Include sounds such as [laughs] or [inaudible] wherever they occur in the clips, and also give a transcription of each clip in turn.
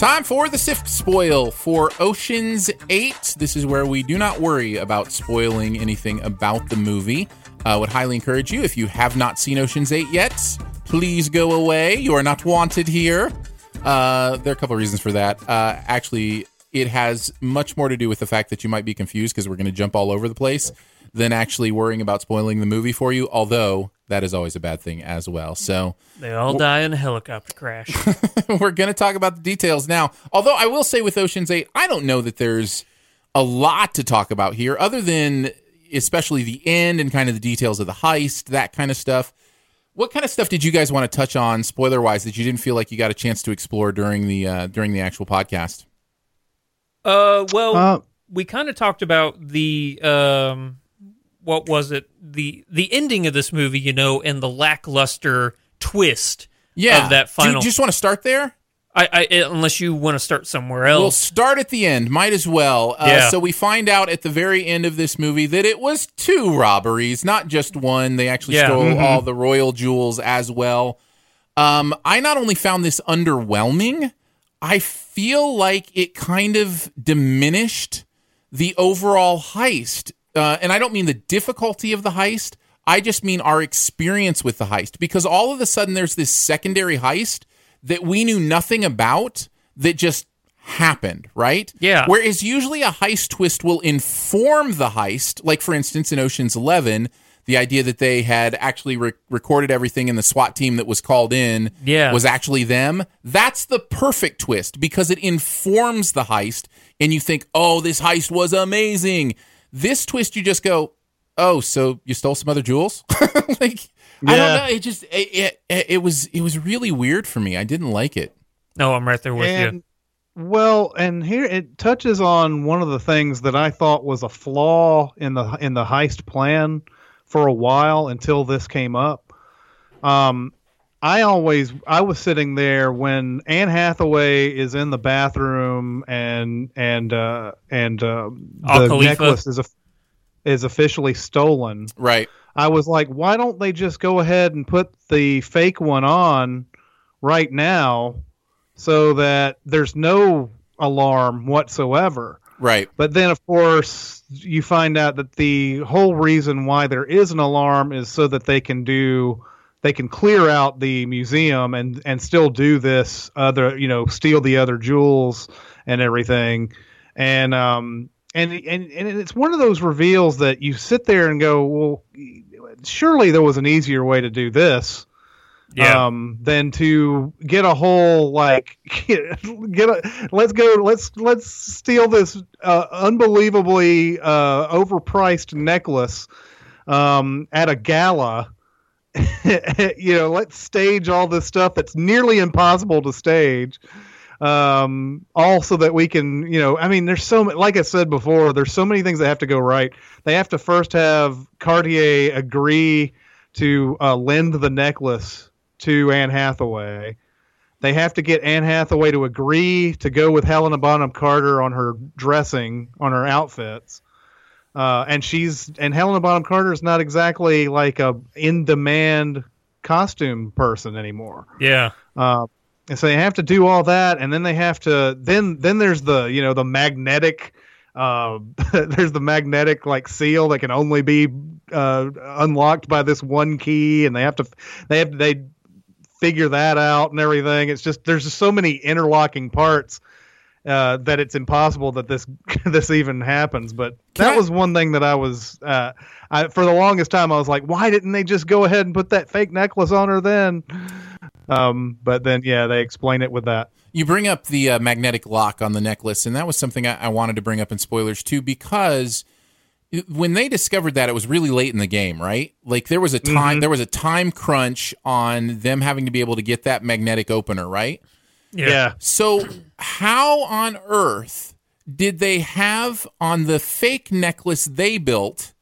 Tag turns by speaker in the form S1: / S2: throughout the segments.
S1: Time for the Sift Spoil for Ocean's 8. This is where we do not worry about spoiling anything about the movie. I uh, would highly encourage you, if you have not seen Ocean's 8 yet, please go away. You are not wanted here. Uh, there are a couple of reasons for that. Uh, actually, it has much more to do with the fact that you might be confused because we're going to jump all over the place than actually worrying about spoiling the movie for you, although that is always a bad thing as well. So
S2: they all die in a helicopter crash. [laughs]
S1: we're going to talk about the details now. Although I will say with Ocean's 8, I don't know that there's a lot to talk about here other than especially the end and kind of the details of the heist, that kind of stuff. What kind of stuff did you guys want to touch on spoiler wise that you didn't feel like you got a chance to explore during the uh, during the actual podcast?
S2: Uh well, uh, we kind of talked about the um what was it the the ending of this movie you know and the lackluster twist
S1: yeah.
S2: of that final
S1: do you just want to start there
S2: I, I, unless you want to start somewhere else.
S1: We'll start at the end. Might as well. Uh,
S2: yeah.
S1: So we find out at the very end of this movie that it was two robberies, not just one. They actually
S2: yeah.
S1: stole
S2: mm-hmm.
S1: all the royal jewels as well. Um, I not only found this underwhelming, I feel like it kind of diminished the overall heist uh, and I don't mean the difficulty of the heist. I just mean our experience with the heist because all of a sudden there's this secondary heist that we knew nothing about that just happened, right?
S2: Yeah.
S1: Whereas usually a heist twist will inform the heist, like for instance in Ocean's 11, the idea that they had actually re- recorded everything and the SWAT team that was called in
S2: yeah.
S1: was actually them. That's the perfect twist because it informs the heist and you think, "Oh, this heist was amazing." This twist, you just go, oh, so you stole some other jewels? [laughs] like yeah. I don't know. It just it, it, it was it was really weird for me. I didn't like it.
S2: No, I'm right there with
S3: and,
S2: you.
S3: Well, and here it touches on one of the things that I thought was a flaw in the in the heist plan for a while until this came up. Um, I always I was sitting there when Anne Hathaway is in the bathroom and and uh, and uh, the
S2: Khalifa.
S3: necklace is a, is officially stolen.
S1: Right.
S3: I was like, why don't they just go ahead and put the fake one on right now so that there's no alarm whatsoever.
S1: Right.
S3: But then of course you find out that the whole reason why there is an alarm is so that they can do they can clear out the museum and and still do this other you know steal the other jewels and everything and um and and and it's one of those reveals that you sit there and go well surely there was an easier way to do this
S2: yeah.
S3: um than to get a whole like [laughs] get a let's go let's let's steal this uh, unbelievably uh overpriced necklace um at a gala [laughs] you know, let's stage all this stuff that's nearly impossible to stage. Um, all so that we can, you know, I mean, there's so like I said before, there's so many things that have to go right. They have to first have Cartier agree to uh, lend the necklace to Anne Hathaway. They have to get Anne Hathaway to agree to go with Helena Bonham Carter on her dressing, on her outfits. Uh, and she's and Helena Bonham Carter is not exactly like a in demand costume person anymore.
S2: Yeah.
S3: Uh, and so they have to do all that, and then they have to then then there's the you know the magnetic uh, [laughs] there's the magnetic like seal that can only be uh, unlocked by this one key, and they have to they have they figure that out and everything. It's just there's just so many interlocking parts uh, that it's impossible that this [laughs] this even happens. But Can that I, was one thing that I was uh, I, for the longest time I was like, why didn't they just go ahead and put that fake necklace on her then? Um, but then yeah, they explain it with that.
S1: You bring up the uh, magnetic lock on the necklace, and that was something I, I wanted to bring up in spoilers too because when they discovered that it was really late in the game right like there was a time mm-hmm. there was a time crunch on them having to be able to get that magnetic opener right
S3: yeah. yeah.
S1: so how on earth did they have on the fake necklace they built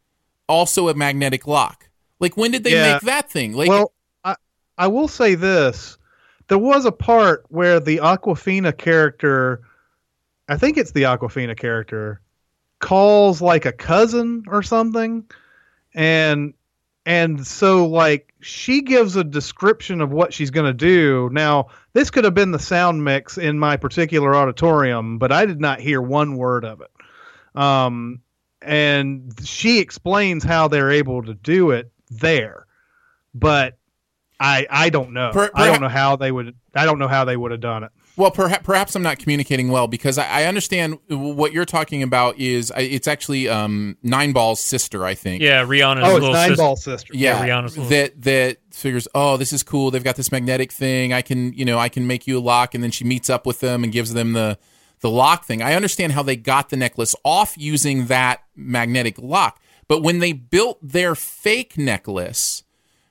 S1: also a magnetic lock like when did they yeah. make that thing like
S3: well I, I will say this there was a part where the Awkwafina character i think it's the Awkwafina character calls like a cousin or something and and so like she gives a description of what she's going to do. Now this could have been the sound mix in my particular auditorium but i did not hear one word of it. Um and she explains how they're able to do it there but i i don't know. Per, i don't know how they would i don't know how they would have done it
S1: well, perhaps, perhaps I'm not communicating well because I, I understand what you're talking about is it's actually um, Nine Ball's sister, I think.
S2: Yeah, Rihanna's
S3: oh,
S2: it's
S3: Nine
S2: sister.
S3: Ball's sister.
S1: Yeah, yeah Rihanna's that that figures. Oh, this is cool. They've got this magnetic thing. I can, you know, I can make you a lock, and then she meets up with them and gives them the the lock thing. I understand how they got the necklace off using that magnetic lock, but when they built their fake necklace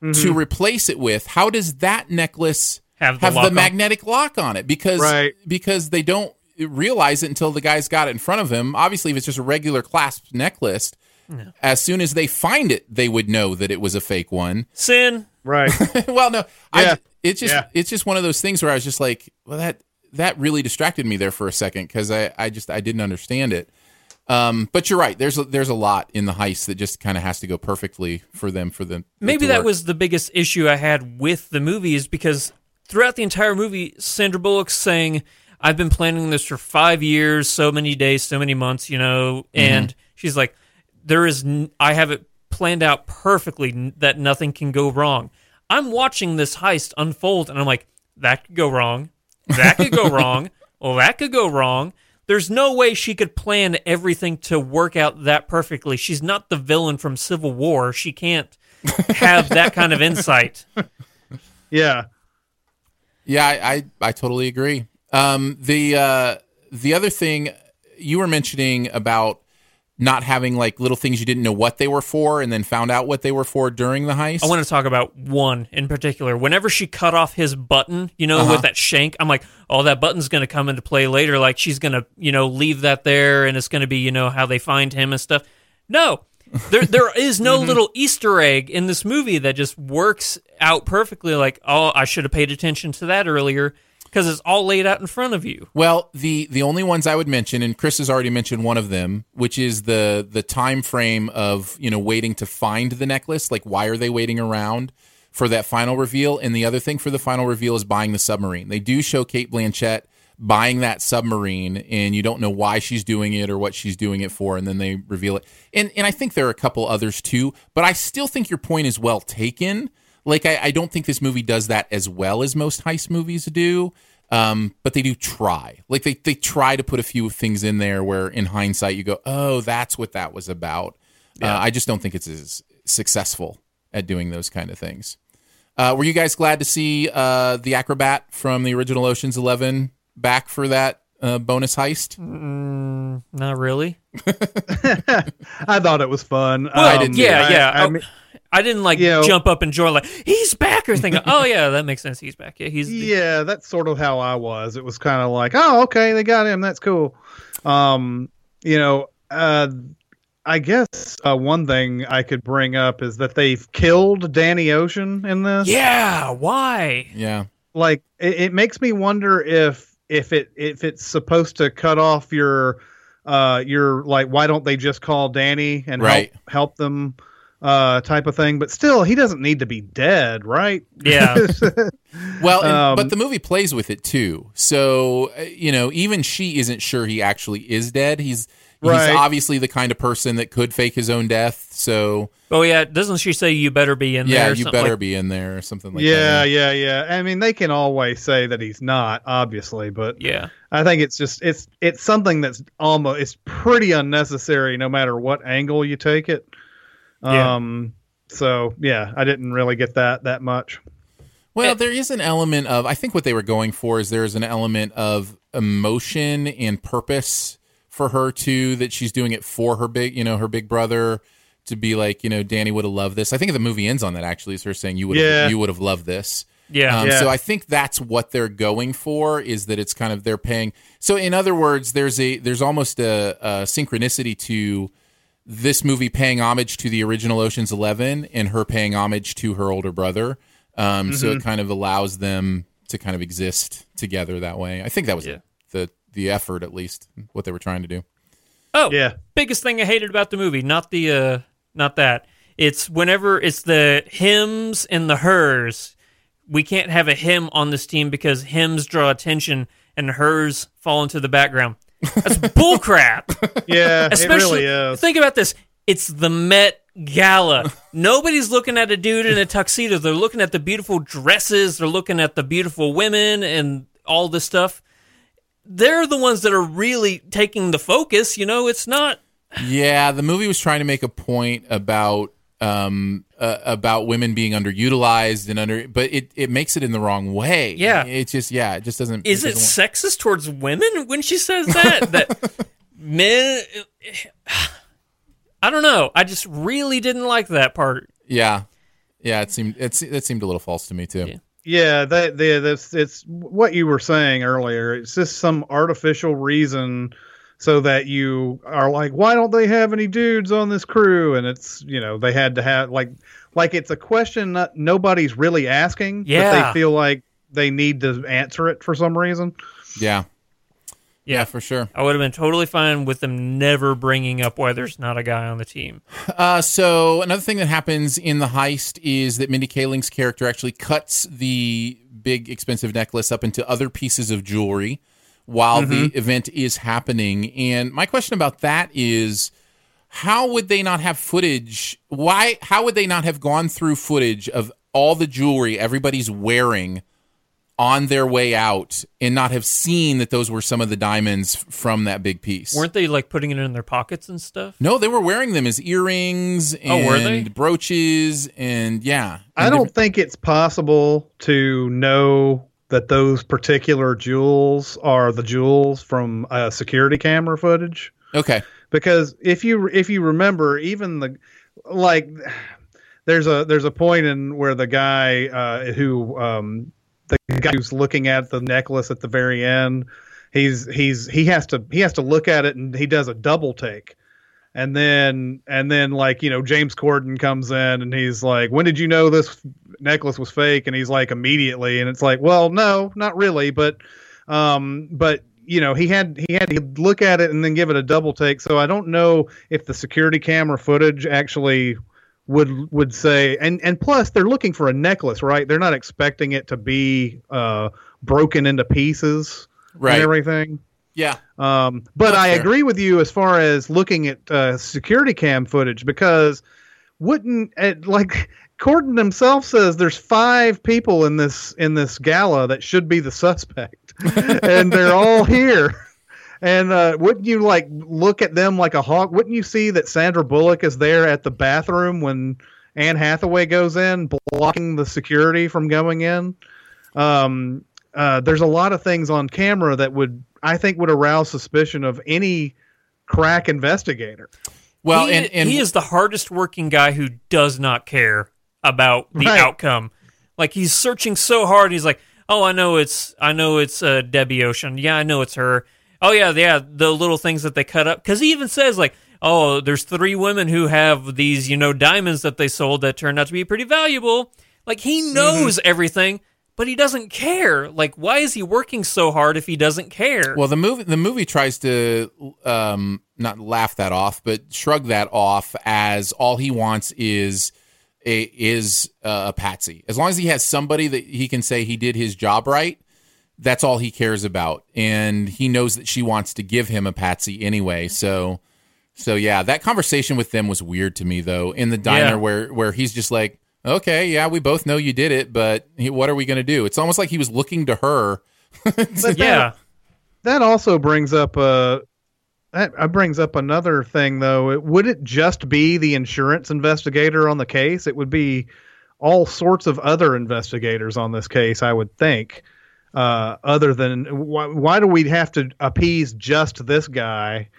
S1: mm-hmm. to replace it with, how does that necklace?
S2: Have the,
S1: have the magnetic lock on it because
S3: right.
S1: because they don't realize it until the guy's got it in front of him. Obviously, if it's just a regular clasp necklace, no. as soon as they find it, they would know that it was a fake one.
S2: Sin.
S3: Right. [laughs]
S1: well, no, yeah. I, it's just yeah. it's just one of those things where I was just like, well, that that really distracted me there for a second because I I just I didn't understand it. Um, but you're right. There's a, there's a lot in the heist that just kind of has to go perfectly for them for them.
S2: Maybe that was the biggest issue I had with the movie is because throughout the entire movie, Sandra Bullock's saying, I've been planning this for five years, so many days, so many months, you know, mm-hmm. and she's like, there is, n- I have it planned out perfectly n- that nothing can go wrong. I'm watching this heist unfold and I'm like, that could go wrong. That could go wrong. [laughs] Well, that could go wrong. There's no way she could plan everything to work out that perfectly. She's not the villain from Civil War. She can't have that kind of insight. [laughs]
S3: Yeah.
S1: Yeah, I I, I totally agree. Um, the uh, the other thing you were mentioning about not having like little things you didn't know what they were for and then found out what they were for during the heist.
S2: I want to talk about one in particular. Whenever she cut off his button, you know, uh-huh. with that shank, I'm like, oh, that button's going to come into play later. Like she's going to, you know, leave that there and it's going to be, you know, how they find him and stuff. No, there there is no [laughs] mm-hmm. little Easter egg in this movie that just works out perfectly. Like, oh, I should have paid attention to that earlier because it's all laid out in front of you.
S1: Well, the the only ones I would mention, and Chris has already mentioned one of them, which is the the time frame of you know waiting to find the necklace. Like, why are they waiting around? For that final reveal, and the other thing for the final reveal is buying the submarine. They do show Cate Blanchett buying that submarine and you don't know why she's doing it or what she's doing it for and then they reveal it and and i think there are a couple others too but i still think your point is well taken like i, I don't think this movie does that as well as most heist movies do um, but they do try like they, they try to put a few things in there where in hindsight you go oh that's what that was about yeah. uh, i just don't think it's as successful at doing those kind of things uh, were you guys glad to see uh, the acrobat from the original Ocean's Eleven back for that uh, bonus heist?
S2: Mm, not really. [laughs]
S3: I thought it was fun.
S2: Well, um, I didn't. Yeah, I, yeah. I, I, mean, I didn't like you know, jump up and join like he's back or think. oh yeah, that makes sense. He's back. Yeah, he's.
S3: Yeah, that's sort of how I was. It was kind of like, oh okay, they got him. That's cool. Um, you know, uh, I guess uh, one thing I could bring up is that they've killed Danny Ocean in this.
S2: Yeah, why?
S1: Yeah.
S3: Like it, it makes me wonder if if it if it's supposed to cut off your uh your like why don't they just call Danny and
S1: Right.
S3: help help them uh type of thing. But still, he doesn't need to be dead, right?
S2: Yeah. [laughs]
S1: Well, and,
S3: Um,
S1: but the movie plays with it too. So uh, you know, even she isn't sure he actually is dead. He's
S3: Right.
S1: he's obviously the kind of person that could fake his own death. So
S2: oh yeah, doesn't she say you better be in
S1: yeah,
S2: there? Yeah,
S1: you better
S2: like-
S1: be in there or something like
S3: yeah,
S1: that.
S3: Yeah, yeah, yeah. I mean, they can always say that he's not, obviously, but
S2: Yeah.
S3: I think it's just it's it's something that's almost it's pretty unnecessary no matter what angle you take it.
S2: Yeah.
S3: Um so yeah, I didn't really get that that much.
S1: Well, there is an element of I think what they were going for is there is an element of emotion and purpose for her too that she's doing it for her big, you know, her big brother to be like, you know, Danny would have loved this. I think the movie ends on that actually. Is her saying you would
S3: Yeah.
S1: have you would have loved this.
S2: Yeah.
S1: Um,
S3: Yeah.
S1: So I think that's what they're going for is that it's kind of they're paying. So in other words, there's a there's almost a, a synchronicity to this movie paying homage to the original Ocean's Eleven and her paying homage to her older brother. Um, So
S3: Mm-hmm.
S1: it kind of allows them to kind of exist together that way. I think that was
S2: Yeah.
S1: the the effort, at least what they were trying to do.
S2: Oh,
S3: Yeah.
S2: biggest thing I hated about the movie, not the uh not that. It's whenever it's the hims and the hers. We can't have a him on this team because hims draw attention and hers fall into the background. That's bullcrap. [laughs]
S3: Yeah, it
S2: Especially
S3: really is.
S2: think about this. It's the Met Gala. Nobody's looking at a dude in a tuxedo. They're looking at the beautiful dresses. They're looking at the beautiful women and all this stuff. They're the ones that are really taking the focus. You know, it's not.
S1: Yeah, the movie was trying to make a point about um uh, about women being underutilized and under, but it it makes it in the wrong way.
S2: Yeah.
S1: it's just yeah, it just doesn't.
S2: Is it
S1: doesn't work.
S2: sexist towards women when she says that? [laughs] that men. [sighs] I don't know. I just really didn't like that part.
S1: Yeah, yeah. It seemed it's it seemed a little false to me too.
S2: Yeah.
S3: Yeah, that the that's it's what you were saying earlier. It's just some artificial reason so that you are like, why don't they have any dudes on this crew? And it's you know they had to have like like it's a question that nobody's really asking, but they feel like they need to answer it for some reason.
S1: Yeah,
S2: Yeah.
S1: yeah, for sure.
S2: I would have been totally fine with them never bringing up why there's not a guy on the team.
S1: Uh, so another thing that happens in the heist is that Mindy Kaling's character actually cuts the big expensive necklace up into other pieces of jewelry while the mm-hmm. event is happening. And my question about that is how would they not have footage? Why how would they not have gone through footage of all the jewelry everybody's wearing on their way out and not have seen that those were some of the diamonds from that big piece?
S2: Weren't they like putting it in their pockets and stuff?
S1: No, they were wearing them as earrings and
S2: Oh, were they?
S1: brooches and yeah.
S3: I don't think it's possible to know that those particular jewels are the jewels from uh, security camera footage.
S1: Okay.
S3: because if you if you remember even the like there's a there's a point in where the guy uh, who um, the guy who's looking at the necklace at the very end he's he's he has to he has to look at it and he does a double take and then and then like you know James Corden comes in and he's like when did you know this necklace was fake? And he's like immediately. And it's like well no not really but um but you know he had he had to look at it and then give it a double take. So i don't know if the security camera footage actually would would say and and plus they're looking for a necklace right? They're not expecting it to be uh broken into pieces
S1: Right.
S3: and everything
S1: Yeah.
S3: um, but
S1: That's
S3: I
S1: fair.
S3: agree with you as far as looking at uh, security cam footage because wouldn't it, like [laughs] Corden himself says there's five people in this in this gala that should be the suspect, [laughs] and they're all here. And uh, wouldn't you like look at them like a hawk? Wouldn't you see that Sandra Bullock is there at the bathroom when Anne Hathaway goes in, blocking the security from going in? Um, uh, there's a lot of things on camera that would I think would arouse suspicion of any crack investigator.
S1: Well,
S2: he,
S1: and, and
S2: he is the hardest working guy who does not care about the
S3: Right.
S2: outcome. Like he's searching so hard. He's like, "Oh, I know it's, I know it's uh, Debbie Ocean. Yeah, I know it's her. Oh yeah, yeah, the little things that they cut up." Because he even says like, oh, there's three women who have these, you know, diamonds that they sold that turned out to be pretty valuable. Like he knows everything, but he doesn't care. Like why is he working so hard if he doesn't care?
S1: Well, the movie the movie tries to um, not laugh that off, but shrug that off as all he wants is a, is uh, a patsy. As long as he has somebody that he can say he did his job right, that's all he cares about, and he knows that she wants to give him a patsy anyway. So, so yeah, that conversation with them was weird to me though. In the diner
S2: Yeah.
S1: where where he's just like, okay, yeah, we both know you did it, but what are we gonna do? It's almost like he was looking to her. [laughs]
S2: yeah.
S3: that also brings up uh that uh, brings up another thing though it, would it just be the insurance investigator on the case it would be all sorts of other investigators on this case i would think uh, other than why, why do we have to appease just this guy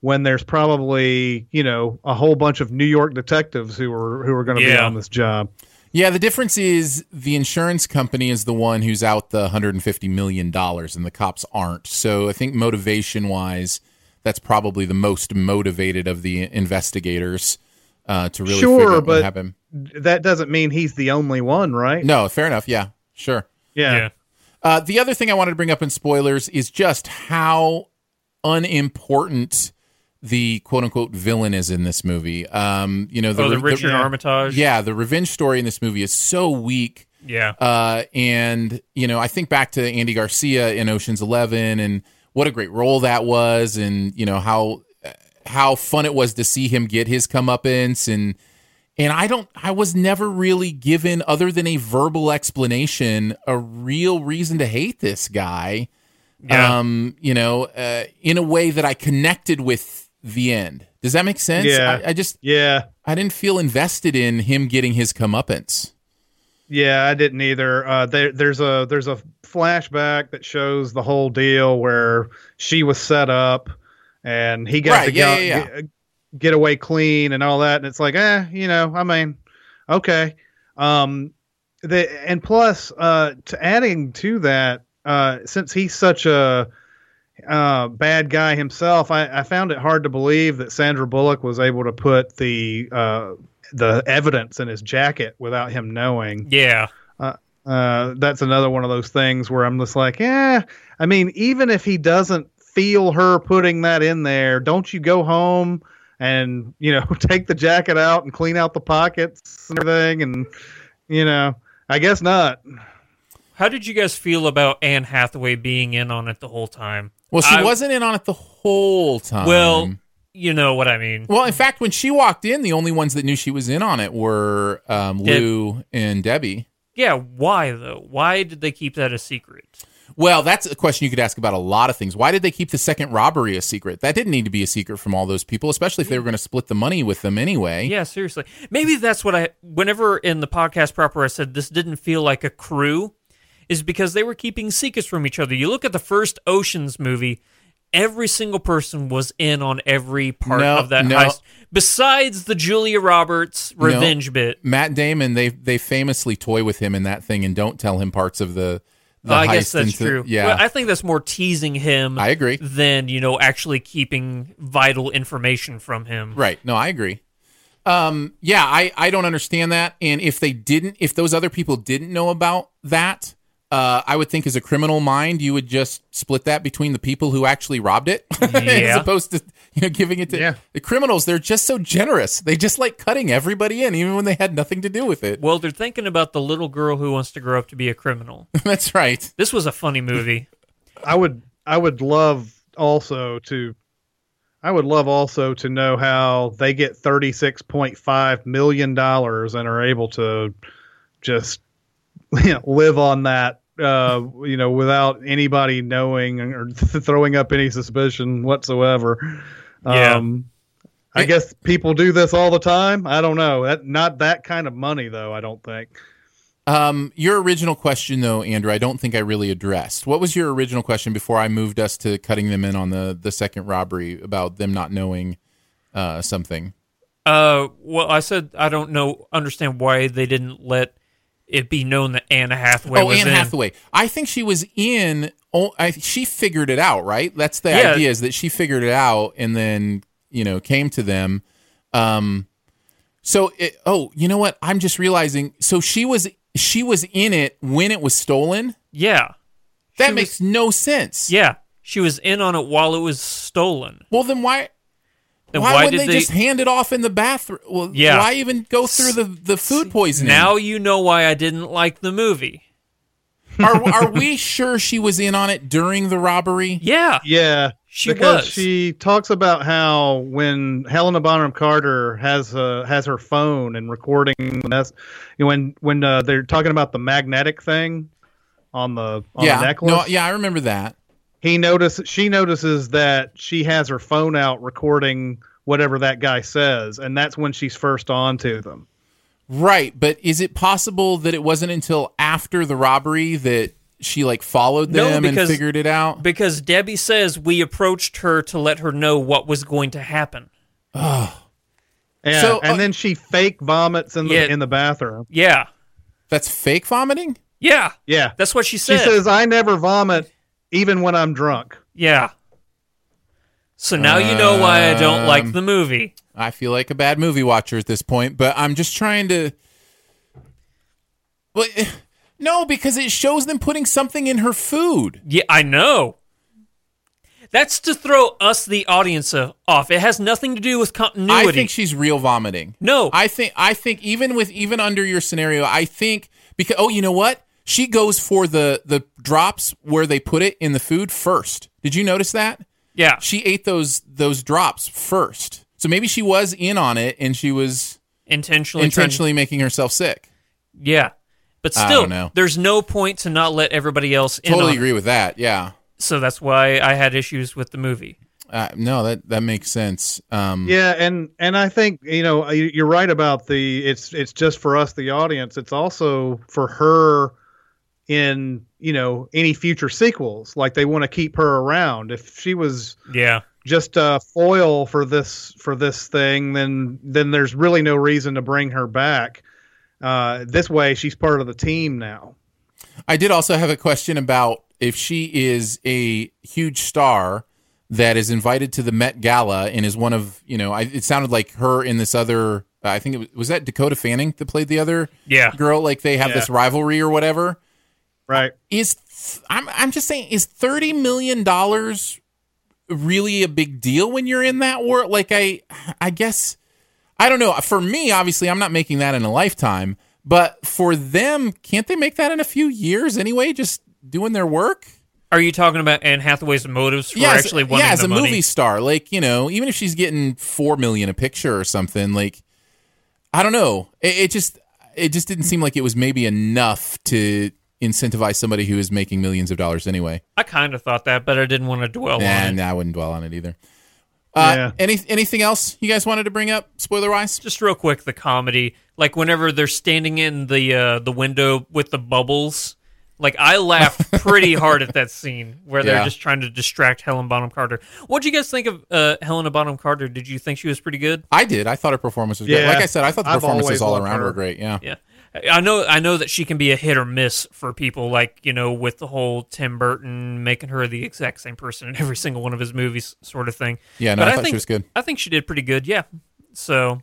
S3: when there's probably you know a whole bunch of new york detectives who are who are going to be on this job
S1: Yeah, the difference is the insurance company is the one who's out the 150 million dollars, and the cops aren't. So I think motivation wise, that's probably the most motivated of the investigators uh, to really
S3: Sure,
S1: figure out what
S3: but-
S1: happened.
S3: that doesn't mean he's the only one right
S1: No, fair enough. Yeah, sure.
S2: Yeah.
S1: Uh, the other thing I wanted to bring up in spoilers is just how unimportant the quote unquote villain is in this movie. Um, you know,
S2: Oh, the Richard Armitage.
S1: yeah, the revenge story in this movie is so weak.
S2: Yeah.
S1: Uh, and you know, I think back to Andy Garcia in Ocean's Eleven, and what a great role that was, and you know how how fun it was to see him get his comeuppance, and and I don't, I was never really given, other than a verbal explanation, a real reason to hate this guy.
S2: Yeah.
S1: Um, you know, uh, in a way that I connected with the end. Does that make sense?
S3: Yeah.
S1: I, I just,
S3: yeah
S1: I didn't feel invested in him getting his comeuppance.
S3: Yeah, I didn't either. Uh, there, there's a there's a flashback that shows the whole deal where she was set up, and he got
S1: Right,
S3: to
S1: yeah,
S3: go-
S1: yeah, yeah.
S3: Get, get away clean and all that. And it's like, eh, you know, I mean, okay. Um, the and plus, uh, to adding to that, uh, since he's such a uh, bad guy himself, I, I found it hard to believe that Sandra Bullock was able to put the uh, the evidence in his jacket without him knowing.
S2: yeah.
S3: Uh, that's another one of those things where I'm just like, yeah. I mean, even if he doesn't feel her putting that in there, don't you go home and you know [laughs] take the jacket out and clean out the pockets and everything? And you know, I guess not.
S2: How did you guys feel about Anne Hathaway being in on it the whole time?
S1: Well, she
S2: I-
S1: wasn't in on it the whole time.
S2: Well, you know what I mean.
S1: well, in fact, when she walked in, the only ones that knew she was in on it were um, Lou and Debbie.
S2: Yeah, why though? Why did they keep that a secret?
S1: Well, that's a question you could ask about a lot of things. Why did they keep the second robbery a secret? That didn't need to be a secret from all those people, especially if they were going to split the money with them anyway.
S2: Yeah, seriously. Maybe that's what I whenever in the podcast proper I said this didn't feel like a crew is because they were keeping secrets from each other. You look at the first Oceans movie, every single person was in on every part
S1: No,
S2: of that
S1: no.
S2: heist besides the Julia Roberts revenge bit.
S1: Matt Damon, they they famously toy with him in that thing and don't tell him parts of the. the
S2: I guess that's
S1: into-
S2: true.
S1: Yeah,
S2: Well, I think that's more teasing him
S1: I agree.
S2: than, you know, actually keeping vital information from him.
S1: Right. No, I agree. Um, yeah, I, I don't understand that. And if they didn't, if those other people didn't know about that, uh, I would think as a criminal mind, you would just split that between the people who actually robbed it, [laughs] as opposed to you know giving it to
S3: Yeah.
S1: the criminals. They're just so generous. They just like cutting everybody in, even when they had nothing to do with it.
S2: Well, they're thinking about the little girl who wants to grow up to be a criminal. [laughs]
S1: That's right.
S2: This was a funny movie.
S3: I would I would love also to I would love also to know how they get thirty six point five million dollars and are able to just you [laughs] know, live on that uh, you know without anybody knowing or [laughs] throwing up any suspicion whatsoever.
S2: Yeah.
S3: Um, I guess people do this all the time. I don't know. That not that kind of money though. I don't think.
S1: Um, your original question, though, Andrew, I don't think I really addressed. What was your original question before I moved us to cutting them in on the the second robbery about them not knowing uh, something?
S2: Uh, well, I said I don't know, understand why they didn't let it be known that Anna Hathaway
S1: oh,
S2: was
S1: Anne
S2: in.
S1: Hathaway. I think she was in. Oh, I, she figured it out, right? That's the
S2: Yeah.
S1: idea is that she figured it out, and then you know came to them. Um, so it, oh, you know what? I'm just realizing. So she was she was in it when it was stolen.
S2: Yeah.
S1: That
S2: She
S1: makes no sense.
S2: Yeah. She was in on it while it was stolen.
S1: Well, then why?
S2: Then
S1: why,
S2: why
S1: wouldn't
S2: did
S1: they,
S2: they-
S1: just hand it off in the bathroom? Well,
S2: Yeah.
S1: Why even go through the the food poisoning?
S2: Now you know why I didn't like the movie.
S1: are are we sure she was in on it during the robbery?
S2: Yeah.
S3: Yeah,
S2: She
S3: because
S2: was.
S3: she talks about how when Helena Bonham Carter has uh, has her phone and recording that's you know, when when uh, they're talking about the magnetic thing on the on
S1: yeah.
S3: the necklace.
S1: No, yeah, I remember that.
S3: He notices she notices that she has her phone out recording whatever that guy says, and that's when she's first on to them.
S1: Right, but is it possible that it wasn't until after the robbery that she like followed
S2: No,
S1: them and
S2: because-
S1: figured it out?
S2: Because Debbie says we approached her to let her know what was going to happen.
S3: Yeah,
S1: So,
S3: and
S1: uh,
S3: then she fake vomits in the
S2: Yeah.
S3: in the bathroom.
S2: Yeah.
S1: That's fake vomiting?
S2: Yeah.
S3: Yeah,
S2: That's what she
S3: she says I never vomit even when I'm drunk.
S2: yeah. So now you know why I don't like
S1: Um,
S2: the movie.
S1: I feel like a bad movie watcher at this point, but I'm just trying to. Well, eh, no, because it shows them putting something in her food.
S2: Yeah, I know. That's to throw us, the audience, uh, off. It has nothing to do with continuity.
S1: I think she's real vomiting.
S2: No.
S1: I think I think even with even under your scenario, I think because oh, you know what? She goes for the the drops where they put it in the food first. Did you notice that?
S2: yeah.
S1: She ate those those drops first. So maybe she was in on it and she was
S2: Intentionally. trying-
S1: intentionally making herself sick.
S2: yeah. But still, there's no point to not let everybody else in
S1: Totally
S2: on it.
S1: agree with that. Yeah.
S2: So that's why I had issues with the movie.
S1: Uh, no, that that makes sense. Um,
S3: Yeah, and and I think you know you're right about the it's it's just for us the audience. It's also for her in you know any future sequels. Like they want to keep her around. If she was
S2: Yeah.
S3: just a foil for this for this thing, then then there's really no reason to bring her back. Uh, this way, she's part of the team now.
S1: I did also have a question about if she is a huge star that is invited to the Met Gala and is one of you know. I, it sounded like her in this other. I think it was was that Dakota Fanning that played the other
S2: Yeah.
S1: girl. Like they have
S3: Yeah.
S1: this rivalry or whatever.
S3: Right.
S1: Is th- I'm I'm just saying is thirty million dollars really a big deal when you're in that world? Like I I guess I don't know. For me, obviously, I'm not making that in a lifetime. But for them, can't they make that in a few years anyway? Just doing their work.
S2: Are you talking about Anne Hathaway's motives for
S1: Yeah, as-
S2: actually wanting
S1: yeah, as a
S2: money?
S1: movie star, like you know, even if she's getting four million a picture or something, like I don't know, it, it just it just didn't seem like it was maybe enough to incentivize somebody who is making millions of dollars anyway.
S2: I kind of thought that, but I didn't want to dwell on
S1: And
S2: it.
S1: I wouldn't dwell on it either. Uh,
S3: Yeah.
S1: Any anything else you guys wanted to bring up, spoiler wise?
S2: Just real quick, the comedy, like whenever they're standing in the uh, the window with the bubbles, like I laughed [laughs] pretty hard at that scene where they're
S1: Yeah.
S2: just trying to distract Helen Bonham Carter. What would you guys think of uh, Helena Bonham Carter? Did you think she was pretty good?
S1: I did. I thought her performance was great. Like I said, I thought the
S3: I've
S1: performances all around
S3: her.
S1: were great. Yeah.
S2: Yeah. I know I know that she can be a hit or miss for people like, you know, with the whole Tim Burton making her the exact same person in every single one of his movies sort of thing.
S1: Yeah, no,
S2: But
S1: I thought she was good.
S2: I think she did pretty good, yeah. So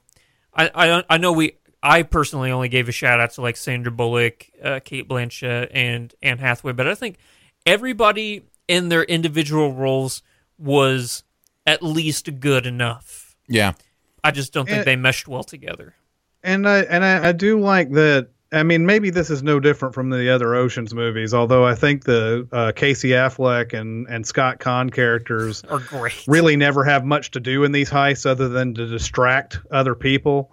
S2: I I I know we I personally only gave a shout out to like Sandra Bullock, uh, Cate Blanchett and Anne Hathaway, but I think everybody in their individual roles was at least good enough.
S1: Yeah.
S2: I just don't think they meshed well together.
S3: And I and I, I do like that. I mean, maybe this is no different from the other Ocean's movies. Although I think the uh, Casey Affleck and and Scott Caan characters [laughs]
S2: Are great.
S3: really never have much to do in these heists other than to distract other people.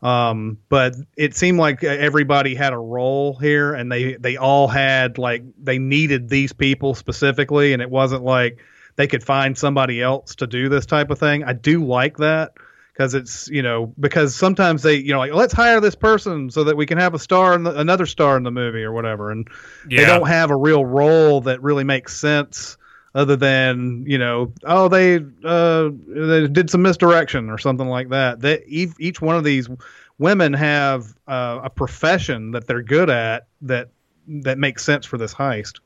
S3: Um, but it seemed like everybody had a role here, and they they all had like they needed these people specifically, and it wasn't like they could find somebody else to do this type of thing. I do like that because it's you know because sometimes they you know like let's hire this person so that we can have a star in the, another star in the movie or whatever, and they don't have a real role that really makes sense other than you know oh they uh they did some misdirection or something like that. That each, each one of these women have uh, a profession that they're good at that that makes sense for this heist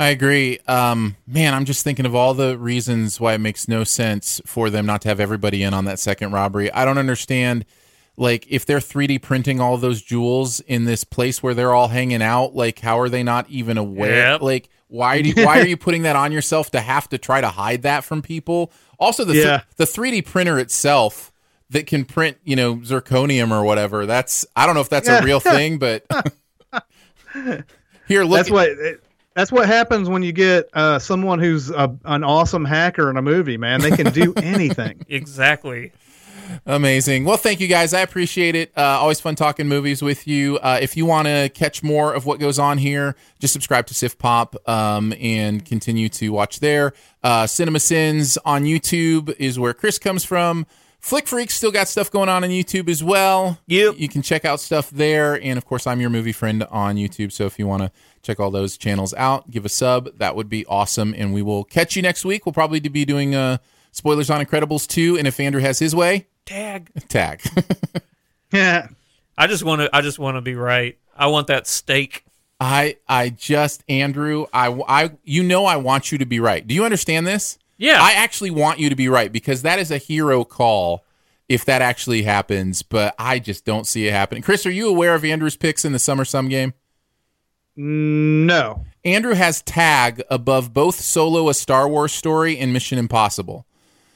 S1: I agree. Um, man, I'm just thinking of all the reasons why it makes no sense for them not to have everybody in on that second robbery. I don't understand. Like, if they're 3D printing all those jewels in this place where they're all hanging out, like, how are they not even aware?
S2: Yep.
S1: Like, why do you, why are you putting that on yourself to have to try to hide that from people? Also, the th- the 3D printer itself that can print, you know, zirconium or whatever. That's I don't know if that's a real [laughs] thing, but [laughs] here, look.
S3: That's what it, that's what happens when you get uh, someone who's a, an awesome hacker in a movie. Man, they can do [laughs] anything.
S2: Exactly.
S1: Amazing. Well, thank you guys. I appreciate it. Uh, always fun talking movies with you. Uh, if you want to catch more of what goes on here, just subscribe to SiftPop um, and continue to watch there. Uh, Cinema Sins on YouTube is where Chris comes from. Flick Freaks still got stuff going on on YouTube as well.
S2: Yep.
S1: You can check out stuff there. And of course, I'm your movie friend on YouTube. So if you want to check all those channels out, give a sub. That would be awesome. And we will catch you next week. We'll probably be doing uh, spoilers on Incredibles 2. And if Andrew has his way,
S2: Tag. [laughs]
S1: tag. [laughs]
S3: Yeah.
S2: I just want to. I just want to be right. I want that steak.
S1: I I just Andrew, I I you know I want you to be right. Do you understand this?
S2: Yeah.
S1: I actually want you to be right because that is a hero call if that actually happens, but I just don't see it happening. Chris, are you aware of Andrew's picks in the Summer Sum game?
S3: No.
S1: Andrew has tag above both Solo a Star Wars story and Mission Impossible.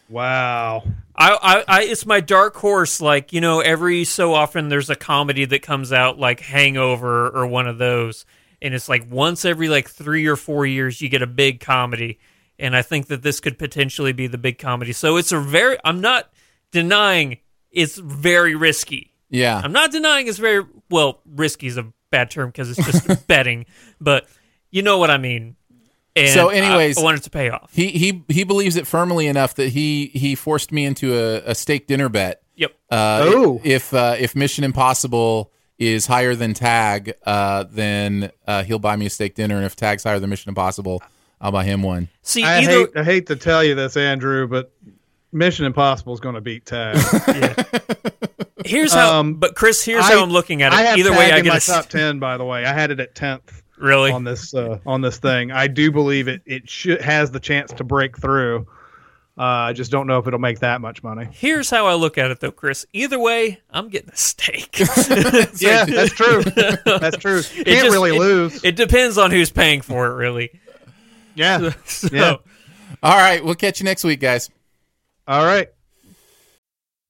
S3: Wow.
S2: I, I, I, it's my dark horse. Like you know, every so often there's a comedy that comes out, like Hangover or one of those, and it's like once every like three or four years you get a big comedy, and I think that this could potentially be the big comedy. So it's a very. I'm not denying it's very risky.
S1: Yeah.
S2: I'm not denying it's very well. Risky is a bad term because it's just [laughs] betting, but you know what I mean. And
S1: So anyways-
S2: I, want it to pay off.
S1: He he he believes it firmly enough that he he forced me into a, a steak dinner bet.
S2: Yep.
S1: Uh,
S3: Oh.
S1: If uh, if Mission Impossible is higher than Tag, uh, then uh, he'll buy me a steak dinner, and if Tag's higher than Mission Impossible, I'll buy him one.
S2: See,
S3: I
S2: either
S3: hate I hate to tell you this, Andrew, but Mission Impossible is going to beat Tag. [laughs]
S2: here's how.
S3: Um,
S2: but Chris, here's
S3: I-
S2: how I'm looking at it.
S3: I
S2: either way, I
S3: in
S2: get
S3: my
S2: a
S3: top ten. By the way, I had it at tenth
S2: really.
S3: on this uh, on this thing. I do believe it it should has the chance to break through. Uh, I just don't know if it'll make that much money.
S2: Here's how I look at it, though, Chris. Either way, I'm getting a steak. [laughs]
S3: Yeah, [laughs] that's true. That's true. Can't
S2: just-
S3: really
S2: it-
S3: lose.
S2: it depends on who's paying for it, really.
S3: yeah. [laughs]
S2: So,
S3: Yeah.
S1: All right, we'll catch you next week, guys.
S3: All right.